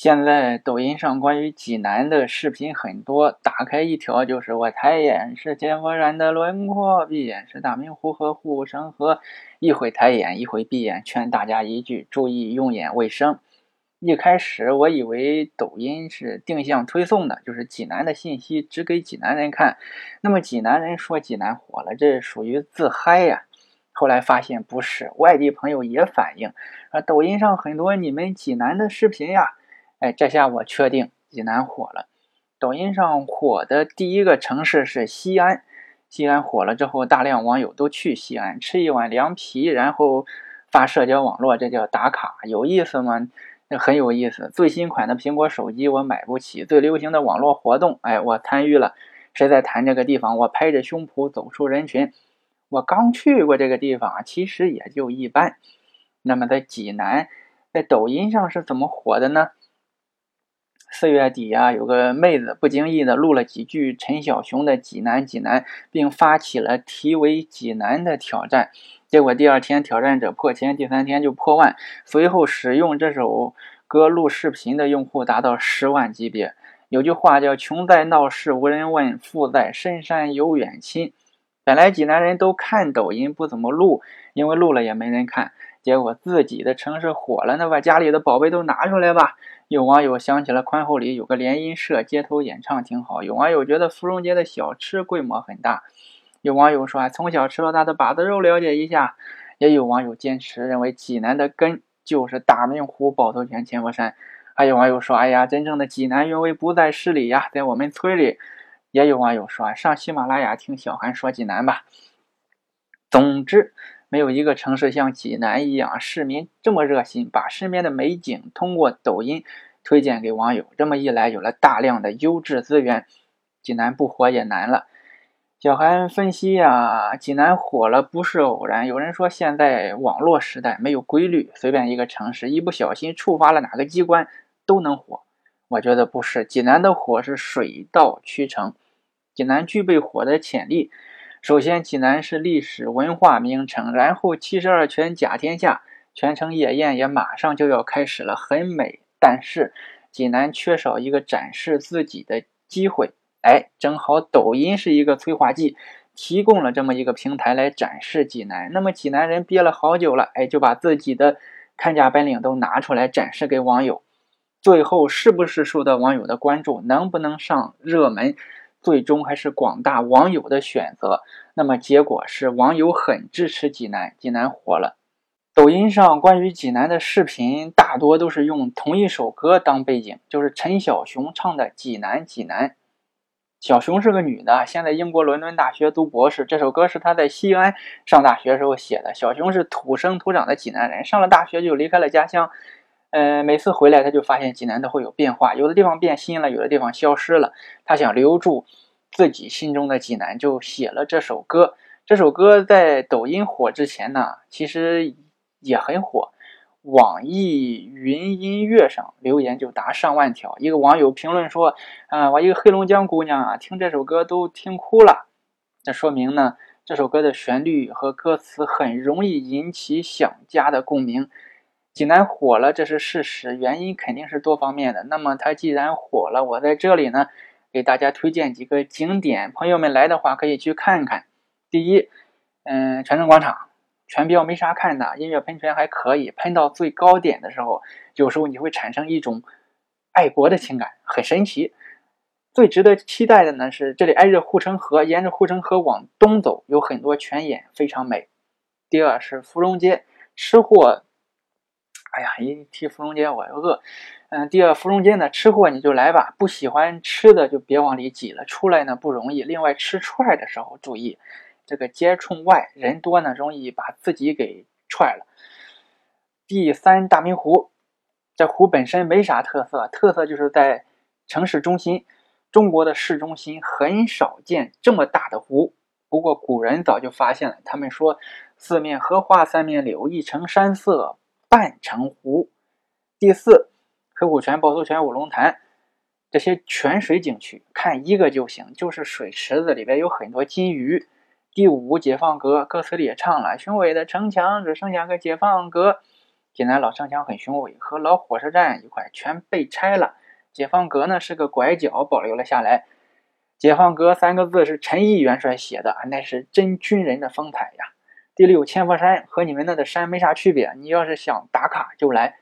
现在抖音上关于济南的视频很多，打开一条就是我抬眼是千佛山的轮廓，闭眼是大明湖和护城河，一会抬眼，一会闭眼，劝大家一句注意用眼卫生。一开始我以为抖音是定向推送的，就是济南的信息只给济南人看。那么济南人说济南火了，这属于自嗨呀。后来发现不是，外地朋友也反映，啊，抖音上很多你们济南的视频呀。哎，这下我确定济南火了。抖音上火的第一个城市是西安，西安火了之后，大量网友都去西安吃一碗凉皮，然后发社交网络，这叫打卡，有意思吗？那很有意思。最新款的苹果手机我买不起，最流行的网络活动，哎，我参与了。谁在谈这个地方？我拍着胸脯走出人群。我刚去过这个地方，其实也就一般。那么在济南，在抖音上是怎么火的呢？四月底呀，有个妹子不经意的录了几句陈小熊的《济南济南》，并发起了题为“济南”的挑战。结果第二天挑战者破千，第三天就破万。随后使用这首歌录视频的用户达到十万级别。有句话叫“穷在闹市无人问，富在深山有远亲”。本来济南人都看抖音不怎么录，因为录了也没人看。结果自己的城市火了，那把家里的宝贝都拿出来吧。有网友想起了宽厚里有个联音社街头演唱挺好，有网友觉得芙蓉街的小吃规模很大，有网友说从小吃到大的把子肉了解一下，也有网友坚持认为济南的根就是大明湖、趵突泉、千佛山，还有网友说哎呀，真正的济南韵味不在市里呀，在我们村里。也有网友说上喜马拉雅听小韩说济南吧。总之。没有一个城市像济南一样，市民这么热心，把身边的美景通过抖音推荐给网友。这么一来，有了大量的优质资源，济南不火也难了。小韩分析呀，济南火了不是偶然。有人说，现在网络时代没有规律，随便一个城市一不小心触发了哪个机关都能火。我觉得不是，济南的火是水到渠成，济南具备火的潜力。首先，济南是历史文化名城，然后七十二泉甲天下，泉城夜宴也马上就要开始了，很美。但是，济南缺少一个展示自己的机会。哎，正好抖音是一个催化剂，提供了这么一个平台来展示济南。那么，济南人憋了好久了，哎，就把自己的看家本领都拿出来展示给网友。最后，是不是受到网友的关注，能不能上热门？最终还是广大网友的选择。那么结果是，网友很支持济南，济南火了。抖音上关于济南的视频大多都是用同一首歌当背景，就是陈小熊唱的《济南济南》。小熊是个女的，现在英国伦敦大学读博士。这首歌是她在西安上大学时候写的。小熊是土生土长的济南人，上了大学就离开了家乡。呃，每次回来他就发现济南都会有变化，有的地方变新了，有的地方消失了。他想留住自己心中的济南，就写了这首歌。这首歌在抖音火之前呢，其实也很火。网易云音乐上留言就达上万条。一个网友评论说：“啊，我一个黑龙江姑娘啊，听这首歌都听哭了。”这说明呢，这首歌的旋律和歌词很容易引起想家的共鸣。济南火了，这是事实，原因肯定是多方面的。那么它既然火了，我在这里呢，给大家推荐几个景点，朋友们来的话可以去看看。第一，嗯，泉城广场，全标没啥看的，音乐喷泉还可以，喷到最高点的时候，有时候你会产生一种爱国的情感，很神奇。最值得期待的呢是这里挨着护城河，沿着护城河往东走，有很多泉眼，非常美。第二是芙蓉街，吃货。哎呀，一提芙蓉街我就饿。嗯，第二芙蓉街呢，吃货你就来吧，不喜欢吃的就别往里挤了，出来呢不容易。另外吃串的时候注意，这个街冲外人多呢，容易把自己给踹了。第三，大明湖，这湖本身没啥特色，特色就是在城市中心，中国的市中心很少见这么大的湖。不过古人早就发现了，他们说四面荷花三面柳，一城山色。半城湖，第四，黑虎泉、趵突泉、五龙潭这些泉水景区，看一个就行，就是水池子里边有很多金鱼。第五，解放阁，歌词里也唱了，雄伟的城墙只剩下个解放阁。济南老城墙很雄伟，和老火车站一块全被拆了。解放阁呢是个拐角，保留了下来。解放阁三个字是陈毅元帅写的，那是真军人的风采呀。第六，千佛山和你们那的山没啥区别，你要是想打卡就来。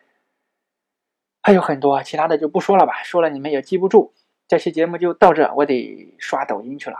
还有很多其他的就不说了吧，说了你们也记不住。这期节目就到这，我得刷抖音去了。